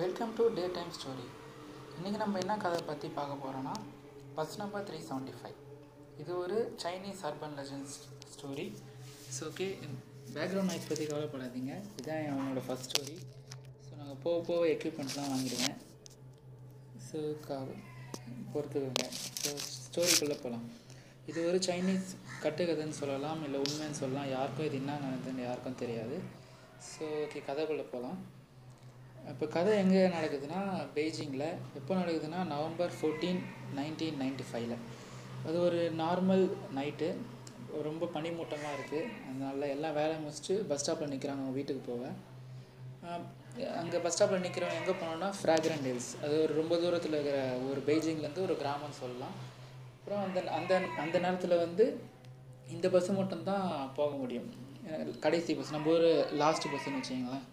Welcome to day time story இன்றைக்கி நம்ம என்ன கதை பற்றி பார்க்க போகிறோன்னா bus number three seventy five இது ஒரு Chinese urban legends story so okay background noise பற்றி கவலைப்படாதீங்க. இதுதான் அவனோட ஃபஸ்ட் ஸ்டோரி ஸோ நாங்கள் போக போக எக்யூப்மெண்ட்லாம் வாங்கிடுவேன். ஸோ பொறுத்துக்கோங்க ஸோ ஸ்டோரிக்குள்ளே போகலாம் இது ஒரு சைனீஸ் கட்டுக்கதைன்னு சொல்லலாம் இல்லை உண்மைன்னு சொல்லலாம். யாருக்கும் இது என்ன நடந்ததுன்னு யாருக்கும் தெரியாது. ஸோ ஓகே கதைக்குள்ளே போகலாம் இப்போ கதை எங்கே நடக்குதுன்னா பெய்ஜிங்கில் எப்போ நடக்குதுன்னா நவம்பர் ஃபோர்டீன் நைன்டீன் நைன்டி ஃபைவ்ல அது ஒரு நார்மல் நைட்டு ரொம்ப பனிமூட்டமாக இருக்குது அதனால எல்லாம் வேலை முடிச்சுட்டு பஸ் ஸ்டாப்பில் நிற்கிறாங்க அவங்க வீட்டுக்கு போக. அங்கே பஸ் ஸ்டாப்பில் நிற்கிறவங்க எங்கே போனோம்னா ஃப்ராக்ரண்ட் ஹில்ஸ் அது ஒரு ரொம்ப தூரத்தில் இருக்கிற ஒரு பெய்ஜிங்லேருந்து ஒரு கிராமம்னு சொல்லலாம். அப்புறம் அந்த அந்த அந்த நேரத்தில் வந்து இந்த பஸ்ஸு மட்டும்தான் போக முடியும். கடைசி பஸ் நம்ம ஒரு லாஸ்ட் பஸ்ஸுன்னு வச்சுங்களேன்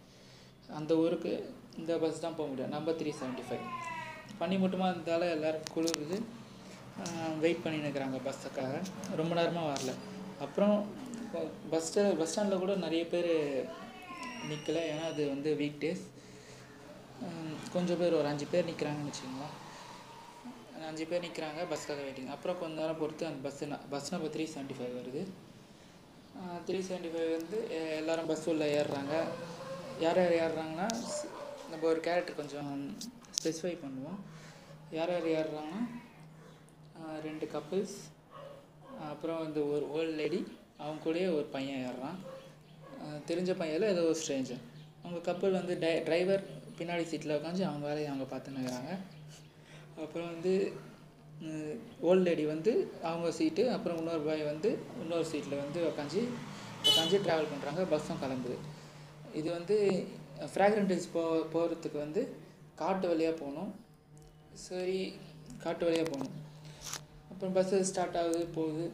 அந்த ஊருக்கு இந்த பஸ் தான் போக முடியும். நம்பர் த்ரீ செவன்ட்டி ஃபைவ் பண்ணி மட்டுமா இருந்தாலும் எல்லோரும் குளிருது. வெயிட் பண்ணி பஸ்ஸுக்காக ரொம்ப நேரமாக வரல. அப்புறம் பஸ் ஸ்டா பஸ் ஸ்டாண்டில் கூட நிறைய பேர் நிற்கல ஏன்னா அது வந்து வீக் டேஸ் கொஞ்சம் பேர் ஒரு அஞ்சு பேர் நிற்கிறாங்கன்னு வச்சுக்கோங்களேன். அஞ்சு பேர் நிற்கிறாங்க பஸ்க்காக வெயிட்டிங் அப்புறம் கொஞ்ச நேரம் பொறுத்து அந்த bus bus number three seventy five வருது. த்ரீ செவன்ட்டி ஃபைவ் வந்து எல்லோரும் பஸ் உள்ள ஏறுறாங்க. யார் யார் ஏறுறாங்கன்னா நம்ம ஒரு கேரக்டர் கொஞ்சம் ஸ்பெசிஃபை பண்ணுவோம். யார் யார் ஏறுறாங்கன்னா ரெண்டு கப்புள்ஸ் அப்புறம் இந்த ஒரு ஓல்டு லேடி அவங்க கூடயே ஒரு பையன் ஏறுறான். தெரிஞ்ச தெரிஞ்ச பையனில் ஏதோ ஒரு ஸ்ட்ரேஞ்சர் அவங்க கப்பல் வந்து டை டிரைவர் பின்னாடி சீட்டில் உட்காந்து அவங்க வேலையை அவங்க பார்த்துன்னு அப்புறம் வந்து ஓல்டு லேடி வந்து அவங்க சீட்டு அப்புறம் இன்னொரு பாய் வந்து இன்னொரு சீட்டில் வந்து உட்காந்து உட்காந்து ட்ராவல் பண்ணுறாங்க பஸ்ஸும் கிளம்புது. இது வந்து ஃப்ராக்ரண்ட் ஹில்ஸ் போ போகிறதுக்கு வந்து காட்டு வழியாக போகணும். சரி காட்டு வழியாக போகணும். அப்புறம் பஸ்ஸு ஸ்டார்ட் ஆகுது போகுது.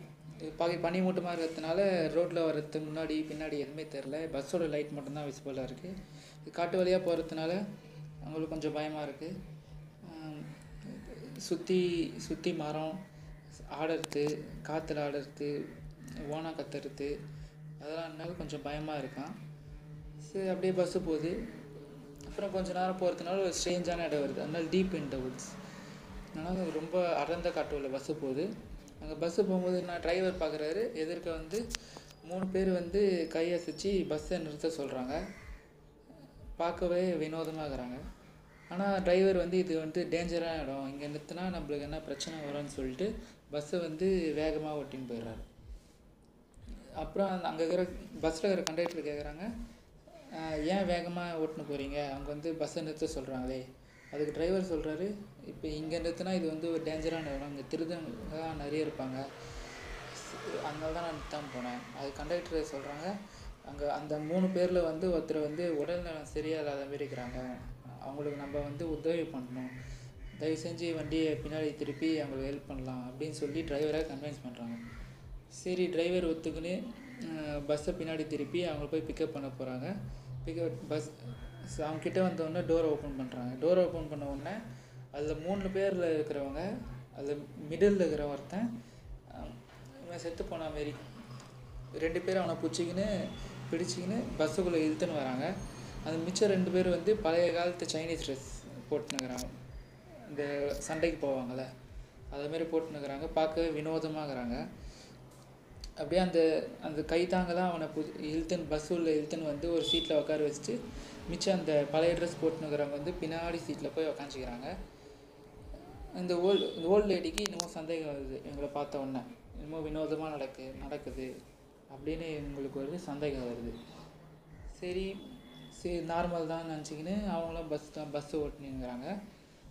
பகை பனி மூட்டமாக இருக்கிறதுனால ரோட்டில் வர்றதுக்கு முன்னாடி பின்னாடி எதுவுமே தெரில பஸ்ஸோட லைட் மட்டும்தான் விசிபிளாக இருக்குது காட்டு வழியாக போகிறதுனால அவங்களுக்கு கொஞ்சம் பயமாக இருக்குது சுற்றி சுற்றி மரம் ஆடுறது காற்றுல ஆடுறது ஓனா கத்துறது அதெல்லாம் இருந்தாலும் கொஞ்சம் பயமாக இருக்கான். சரி அப்படியே பஸ்ஸு போகுது. அப்புறம் கொஞ்ச நேரம் போகிறதுனால ஒரு ஸ்ட்ரேஞ்சான இடம் வருது. அதனால டீப் இன் த வுட்ஸ் அதனால் ரொம்ப அடர்ந்த காட்டுள்ள பஸ்ஸு போகுது. அங்கே பஸ்ஸு போகும்போது நான் டிரைவர் பார்க்குறாரு எதிர்க்க வந்து மூணு பேர் வந்து கையசைச்சு பஸ்ஸை நிறுத்த சொல்கிறாங்க பார்க்கவே வினோதமாக இருக்கிறாங்க. ஆனால் டிரைவர் வந்து இது வந்து டேஞ்சரான இடம். இங்கே நிறுத்தினா நம்மளுக்கு என்ன பிரச்சனை வரும்னு சொல்லிட்டு பஸ்ஸை வந்து வேகமாக ஓட்டின்னு போயிடுறாரு அப்புறம் அந்த அங்கே இருக்கிற பஸ்ஸில் இருக்கிற கண்டக்டர் கேட்குறாங்க ஏன் வேகமாக ஓட்டுன்னு போகிறீங்க அவங்க வந்து பஸ்ஸை நிறுத்த சொல்கிறாங்களே அதுக்கு டிரைவர் சொல்கிறாரு இப்போ இங்கே நிறுத்தினா இது வந்து ஒரு டேஞ்சரான இடம். இங்கே திருடங்கலாம் நிறைய இருப்பாங்க. அதனால தான் நான் நிறுத்தாமல் போனேன். அது கண்டக்டர் சொல்கிறாங்க அங்கே அந்த மூணு பேரில் வந்து ஒருத்தர் வந்து உடல்நலம் சரியில்லாத மாரி இருக்கிறாங்க. அவங்களுக்கு நம்ம வந்து உதவி பண்ணணும். தயவு செஞ்சு வண்டியை பின்னாடி திருப்பி அவங்களுக்கு ஹெல்ப் பண்ணலாம். அப்படின்னு சொல்லி டிரைவரை கன்வின்ஸ் பண்ணுறாங்க சரி டிரைவர் ஒத்துக்குன்னு பஸ்ஸை பின்னாடி திருப்பி அவங்க போய் பிக்கப் பண்ண போகிறாங்க பிக்கப் பஸ் அவங்கக்கிட்ட வந்தோடனே டோரை ஓப்பன் பண்ணுறாங்க டோர் ஓப்பன் பண்ண உடனே அதில் மூணு பேரில் இருக்கிறவங்க அதில் மிடில் இருக்கிற ஒருத்தன் இவன் செத்து போன மாரி. ரெண்டு பேரும் அவனை பிடிச்சிக்கின்னு பிடிச்சிக்கின்னு பஸ்ஸுக்குள்ளே இழுத்துன்னு வராங்க. அந்த மிச்சம் ரெண்டு பேர் வந்து பழைய காலத்து சைனீஸ் ட்ரெஸ் போட்டுனுக்குறாங்க இந்த சண்டைக்கு போவாங்கள்ல அதேமாரி போட்டுனுக்குறாங்க பார்க்கவே வினோதமாகறாங்க அப்படியே அந்த அந்த கை தாங்கலாம் அவனை புது இழுத்துன்னு பஸ் உள்ள இழுத்துன்னு வந்து ஒரு சீட்டில் உட்கார வச்சுட்டு மிச்சம் அந்த பழைய ட்ரெஸ் போட்டுனுக்கிறவங்க வந்து பின்னாடி சீட்டில் போய் உக்காந்துக்கிறாங்க இந்த ஓல்டு இந்த ஓல்டு லேடிக்கு இன்னமும் சந்தேகம் வருது. எங்களை பார்த்த உடனே இன்னமும் வினோதமாக நடக்கு நடக்குது அப்படின்னு எங்களுக்கு ஒரு சந்தேகம் வருது. சரி சரி நார்மல் தான் நினச்சிக்கின்னு அவங்களும் பஸ் தான் பஸ்ஸு ஓட்டினுங்கிறாங்க.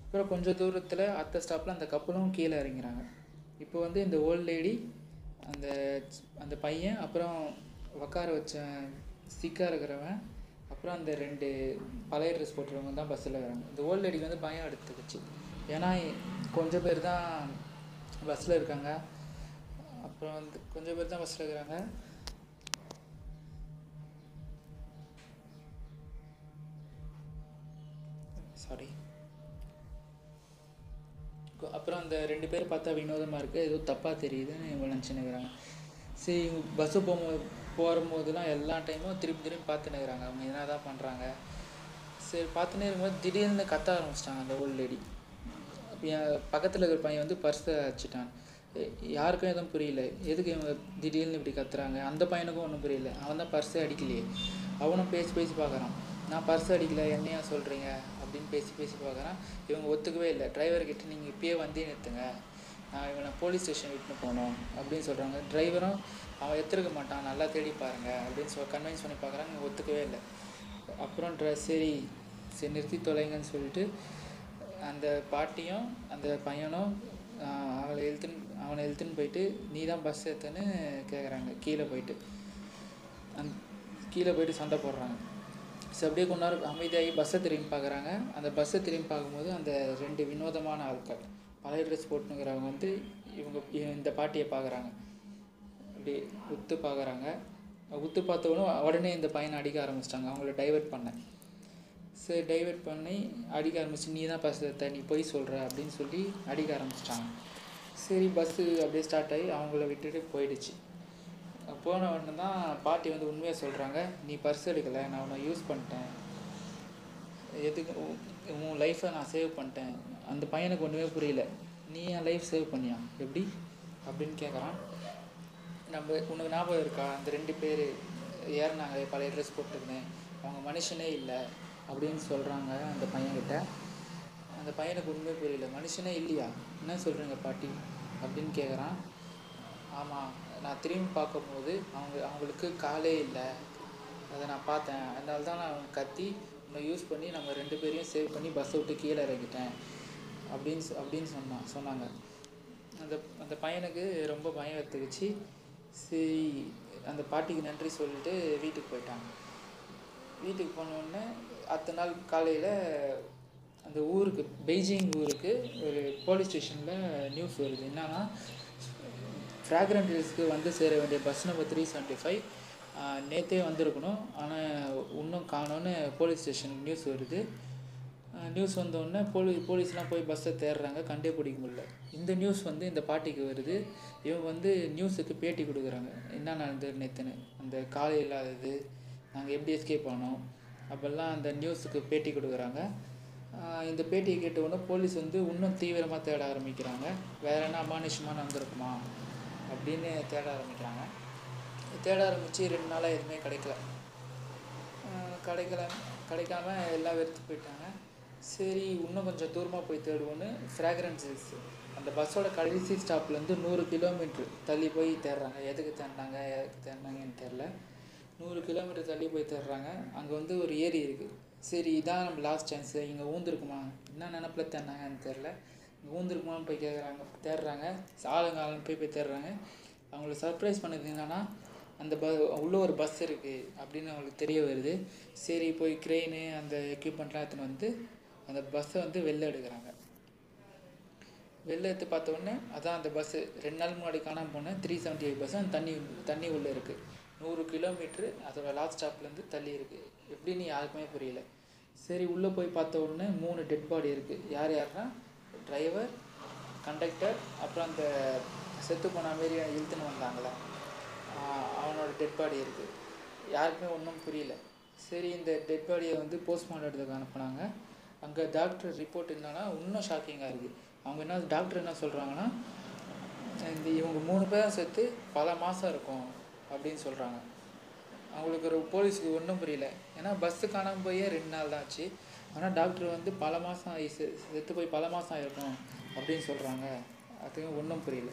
அப்புறம் கொஞ்சம் தூரத்தில் அடுத்த ஸ்டாப்பில் அந்த கப்பலும் கீழே இறங்கிறாங்க. இப்போ வந்து இந்த ஓல்டு லேடி அந்த அந்த பையன் அப்புறம் உக்கார வச்ச சிக்காக இருக்கிறவன் அப்புறம் அந்த ரெண்டு பழைய ட்ரெஸ் போட்டுறவங்க தான் பஸ்ஸில் இருக்கிறாங்க இந்த ஓல்டு லேடிக்கு வந்து பயம் எடுத்துக்கிச்சு ஏன்னா கொஞ்சம் பேர் தான் பஸ்ஸில் இருக்காங்க. அப்புறம் வந்து கொஞ்சம் பேர் தான் பஸ்ஸில் இருக்கிறாங்க. சாரி அப்புறம் அந்த ரெண்டு பேர் பார்த்தா வினோதமாக இருக்குது ஏதோ தப்பாக தெரியுதுன்னு இவங்க நினச்சினுக்கிறாங்க சரி பஸ்ஸு போகும்போது போகும்போதெல்லாம் எல்லா டைமும் திரும்பி திரும்பி பார்த்துனுக்குறாங்க அவங்க என்ன தான் பண்ணுறாங்க சரி பார்த்துன்னே பார்த்துனே இருக்கும்போது திடீர்னு கத்த ஆரம்பிச்சிட்டாங்க அந்த ஓல்டு லேடி அப்போ என் பக்கத்தில் இருக்கிற பையன் வந்து பர்ஸை வச்சுட்டான் யாருக்கும் எதுவும் புரியல. எதுக்கு இவங்க திடீர்னு இப்படி கத்துறாங்க? அந்த பையனுக்கும் ஒன்றும் புரியல. அவன் தான் பர்ஸே அடிக்கலையே. அவனும் பேசி பேசி பார்க்குறான். நான் பர்ஸ் அடிக்கல. என்னையா சொல்கிறீங்க அப்படின்னு பேசி பேசி பார்க்குறான். இவங்க ஒத்துக்கவே இல்லை. டிரைவர்கிட்ட நீங்கள் இப்பயே வந்தே நிறுத்துங்க. நான் இவனை போலீஸ் ஸ்டேஷன் விட்டுன்னு போகணும் அப்படின்னு சொல்கிறாங்க டிரைவரும் அவன் எடுத்துருக்க மாட்டான். நல்லா தேடி பாருங்க அப்படின்னு சொல் கன்வின்ஸ் பண்ணி பார்க்குறாங்க. இவங்க ஒத்துக்கவே இல்லை. அப்புறம் ட்ர சரி சரி நிறுத்தி தொலைங்கன்னு சொல்லிட்டு அந்த பாட்டியும் அந்த பையனும் அவளை இழுத்துன்னு அவனை இழுத்துன்னு போயிட்டு நீ தான் பஸ் ஏற்றுன்னு கேட்குறாங்க கீழே போயிட்டு. அந் கீழே போயிட்டு சண்டை போடுறாங்க. ஸோ அப்படியே கொஞ்ச நேரம் அமைதியாகி பஸ்ஸை திரும்பி பார்க்குறாங்க. அந்த பஸ்ஸை திரும்பி பார்க்கும்போது அந்த ரெண்டு வினோதமான ஆட்கள் பழைய ட்ரெஸ் போட்டுனுங்கிறவங்க வந்து இவங்க இந்த பாட்டியை பார்க்குறாங்க. அப்படி உத்து பார்க்குறாங்க. உத்து பார்த்தவொடனே உடனே இந்த பையனை அடிக்க ஆரம்பிச்சிட்டாங்க. அவங்கள டைவர்ட் பண்ணேன் சரி டைவர்ட் பண்ணி அடிக்க ஆரம்பிச்சு நீ தான் பஸ் எடுத்த நீ போய் சொல்கிற அப்படின்னு சொல்லி அடிக்க ஆரம்பிச்சிட்டாங்க. சரி பஸ்ஸு அப்படியே ஸ்டார்ட் ஆகி அவங்கள விட்டுட்டு போயிடுச்சு. போன உடனே தான் பாட்டி வந்து உண்மையாக சொல்கிறாங்க நீ பர்ஸ் எடுக்கலை நான் உன்னை யூஸ் பண்ணிட்டேன். எதுக்கு உன் லைஃப்பை நான் சேவ் பண்ணிட்டேன். அந்த பையனுக்கு ஒன்றுமே புரியல. நீ என் லைஃப் சேவ் பண்ணியா? எப்படி? அப்படின்னு கேட்குறான் நம்ம உனக்கு ஞாபகம் இருக்கா? அந்த ரெண்டு பேர் ஏறினாங்க பழைய ட்ரெஸ் போட்டிருந்தேன் அவங்க மனுஷனே இல்லை அப்படின்னு சொல்கிறாங்க அந்த பையன்கிட்ட. அந்த பையனுக்கு உண்மையே புரியல. மனுஷனே இல்லையா? என்ன சொல்கிறீங்க பாட்டி? அப்படின்னு கேட்குறான் ஆமாம் நான் திரும்பி பார்க்கும்போது அவங்க அவங்களுக்கு காலே இல்லை. அதை நான் பார்த்தேன். அதனால தான் நான் கத்தி உன்னை யூஸ் பண்ணி நம்ம ரெண்டு பேரையும் சேவ் பண்ணி பஸ்ஸை விட்டு கீழே இறக்கிட்டேன். அப்படின்னு சொ- அப்படின்னு சொன்னான் சொன்னாங்க. அந்த அந்த பையனுக்கு ரொம்ப பயம் எடுத்துக்கிச்சு. சரி அந்த பாட்டிக்கு நன்றி சொல்லிட்டு வீட்டுக்கு போயிட்டாங்க. வீட்டுக்கு போனோடனே அடுத்த நாள் காலையில் அந்த ஊருக்கு பெய்ஜிங் ஊருக்கு ஒரு போலீஸ் ஸ்டேஷனில் நியூஸ் வருது. என்னன்னா ஃப்ராக்ரண்ட் ஹில்ஸ்க்கு வந்து சேர வேண்டிய bus number three seventy five நேற்றே வந்திருக்கணும். ஆனால் இன்னும் காணோன்னு போலீஸ் ஸ்டேஷனுக்கு நியூஸ் வருது. நியூஸ் வந்தோடனே போலீ போலீஸ்லாம் போய் பஸ்ஸை தேடுறாங்க கண்டே பிடிக்க முடியல. இந்த நியூஸ் வந்து இந்த பாட்டிக்கு வருது. இவங்க வந்து நியூஸுக்கு பேட்டி கொடுக்குறாங்க. என்ன நடந்தது நேற்றுன்னு அந்த காலை இல்லாதது. நாங்கள் எப்படி எஸ்கேப் ஆனோம்? அப்போல்லாம் அந்த நியூஸுக்கு பேட்டி கொடுக்குறாங்க. இந்த பேட்டியை கேட்ட உடனே போலீஸ் வந்து இன்னும் தீவிரமாக தேட ஆரம்பிக்கிறாங்க. வேற என்ன அமானுஷமாக நடந்திருக்குமா அப்படின்னு தேட ஆரம்பிக்கிறாங்க. தேட ஆரம்பித்து ரெண்டு நாளாக எதுவுமே கிடைக்கல. கிடைக்கல கிடைக்காம எல்லாம் வெறுத்து போயிட்டாங்க. சரி இன்னும் கொஞ்சம் தூரமாக போய் தேடுவோன்னு ஃப்ராக்ரன்ஸ் அந்த பஸ்ஸோட கடைசி ஸ்டாப்லேருந்து நூறு கிலோமீட்ரு தள்ளி போய் தேடுறாங்க. எதுக்கு தேடினாங்க எதுக்கு தேடினாங்கன்னு தெரில நூறு கிலோமீட்டர் தள்ளி போய் தேடுறாங்க. அங்கே வந்து ஒரு ஏரி இருக்குது சரி இதான் நம்ம லாஸ்ட் சான்ஸு இங்கே ஊந்துருக்குமா? என்ன நினப்பில் தேடினாங்கன்னு தெரில ஊந்துருக்குமான்னு போய் கேட்குறாங்க தேடுறாங்க. ஆளுங்க ஆளுங்க போய் போய் தேடுறாங்க. அவங்கள சர்ப்ரைஸ் பண்ணது என்னென்னா அந்த ப உள்ளே ஒரு பஸ் இருக்குது அப்படின்னு அவங்களுக்கு தெரிய வருது. சரி போய் க்ரெயின் அந்த எக்யூப்மெண்ட்லாம் எடுத்துன்னு வந்து அந்த பஸ்ஸை வந்து வெளில எடுக்கிறாங்க. வெளில எடுத்து பார்த்த உடனே அதான் அந்த பஸ்ஸு ரெண்டு நாள் முன்னாடி காணாம போனேன் த்ரீ செவன்ட்டி எயிட் பஸ் அந்த தண்ணி தண்ணி உள்ளே இருக்குது நூறு கிலோமீட்ரு அதோட லாஸ்ட் ஸ்டாப்லேருந்து தள்ளி இருக்குது எப்படின்னு யாருக்குமே புரியல. சரி உள்ளே போய் பார்த்த உடனே மூணு டெட் பாடி இருக்குது யார் யாருன்னா டிரைவர் கண்டக்டர் அப்புறம் அந்த செத்து போன மாரி இழுத்துன்னு வந்தாங்களே அவனோட டெட் பாடி இருக்குது யாருக்குமே ஒன்றும் புரியல. சரி இந்த டெட் பாடியை வந்து போஸ்ட்மார்ட்டம் எடுத்துக்க அனுப்புனாங்க. அங்கே டாக்டர் ரிப்போர்ட் என்னன்னா இன்னும் ஷாக்கிங்காக இருக்குது அவங்க என்ன டாக்டர் என்ன சொல்கிறாங்கன்னா இந்த இவங்க மூணு பேரும் சேர்த்து பல மாதம் இருக்கும் அப்படின்னு சொல்கிறாங்க அவங்களுக்கு ஒரு போலீஸுக்கு ஒன்றும் புரியல. ஏன்னா பஸ்ஸு காணாமல் போயே ரெண்டு நாள் தான் ஆச்சு. ஆனால் டாக்டர் வந்து பல மாதம் ஆகி செத்து போய் பல மாதம் ஆகிருக்கும் அப்படின்னு சொல்கிறாங்க அதுவும் ஒன்றும் புரியல.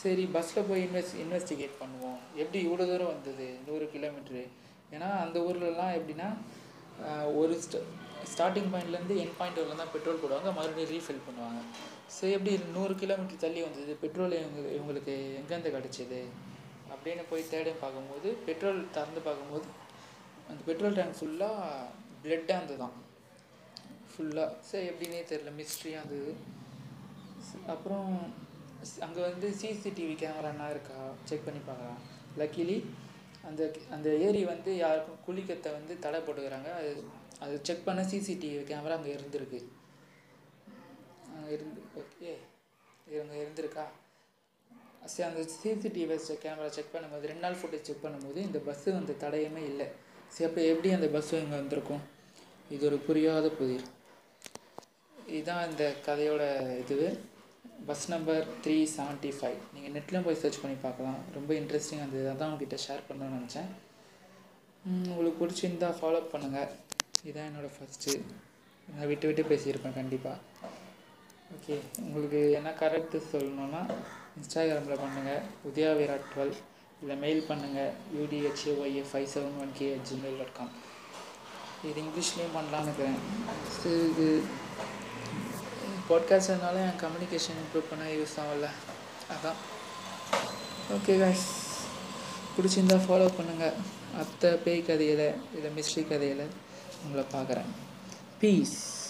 சரி பஸ்ஸில் போய் இன்வெஸ்ட் இன்வெஸ்டிகேட் பண்ணுவோம். எப்படி இவ்வளோ தூரம் வந்தது? நூறு கிலோமீட்ரு ஏன்னா அந்த ஊர்லலாம் எப்படின்னா ஒரு ஸ்ட ஸ்டார்டிங் பாயிண்ட்லேருந்து என் பாயிண்ட் வரலாம் தான் பெட்ரோல் போடுவாங்க. மறுபடியும் ரீஃபில் பண்ணுவாங்க. சரி எப்படி நூறு கிலோமீட்டர் தள்ளி வந்தது? பெட்ரோல் இவங்க இவங்களுக்கு எங்கேருந்து கிடச்சிது? அப்படின்னு போய் தேடி பார்க்கும்போது பெட்ரோல் திறந்து பார்க்கும்போது அந்த பெட்ரோல் டேங்க் ஃபுல்லாக பிளட்டாக இருந்ததுதான். ஃபுல்லாக சரி எப்படின்னே தெரில மிஸ்ட்ரியாக இருந்தது. அப்புறம் அங்கே வந்து சிசிடிவி கேமரானா இருக்கா? செக் பண்ணி பார்க்கலாம். லக்கிலி அந்த அந்த ஏரி வந்து யாருக்கும் குளிக்கத்தை வந்து தடை போட்டுக்கிறாங்க. அது அது செக் பண்ண சிசிடிவி கேமரா அங்கே இருந்திருக்கு. அங்கே இருந்து ஓகே இவங்க இருந்திருக்கா? சரி அந்த சிசிடிவி கேமரா செக் பண்ணும்போது ரெண்டு நாள் ஃபுட்டேஜ் செக் பண்ணும்போது இந்த பஸ்ஸு வந்து தடையுமே இல்லை. சரி அப்போ எப்படி அந்த பஸ்ஸு இங்கே வந்திருக்கும்? இது ஒரு புரியாத புதிர். இதுதான் இந்த கதையோட இது. Bus number three seventy five நீங்கள் நெட்லையும் போய் சர்ச் பண்ணி பார்க்கலாம். ரொம்ப இன்ட்ரெஸ்டிங்காக இருந்தது அதான் உங்ககிட்ட ஷேர் பண்ணணும்னு நினச்சேன். உங்களுக்கு பிடிச்சிருந்தா ஃபாலோ பண்ணுங்கள் இதுதான் என்னோடய ஃபஸ்ட்டு நான் விட்டு விட்டு பேசியிருப்பேன் கண்டிப்பாக ஓகே உங்களுக்கு என்ன கரெக்டு சொல்லணும்னா இன்ஸ்டாகிராமில் பண்ணுங்கள் உதயா விராட் டுவெல் இல்லை மெயில் பண்ணுங்கள் U D H A Y A five seven one K at Gmail dot com இது இங்கிலீஷ்லேயும் பண்ணலான்னு இருக்கிறேன் இது பாட்காஸ்ட்னால என் கம்யூனிகேஷன் இம்ப்ரூவ் பண்ண யூஸ் ஆகல அதான். ஓகே காய்ஸ் பிடிச்சிருந்தா ஃபாலோ பண்ணுங்கள் அத்தை பேய் கதையில் இல்லை மிஸ்ட்ரி கதையில் உங்களை பார்க்குறேன். பீஸ்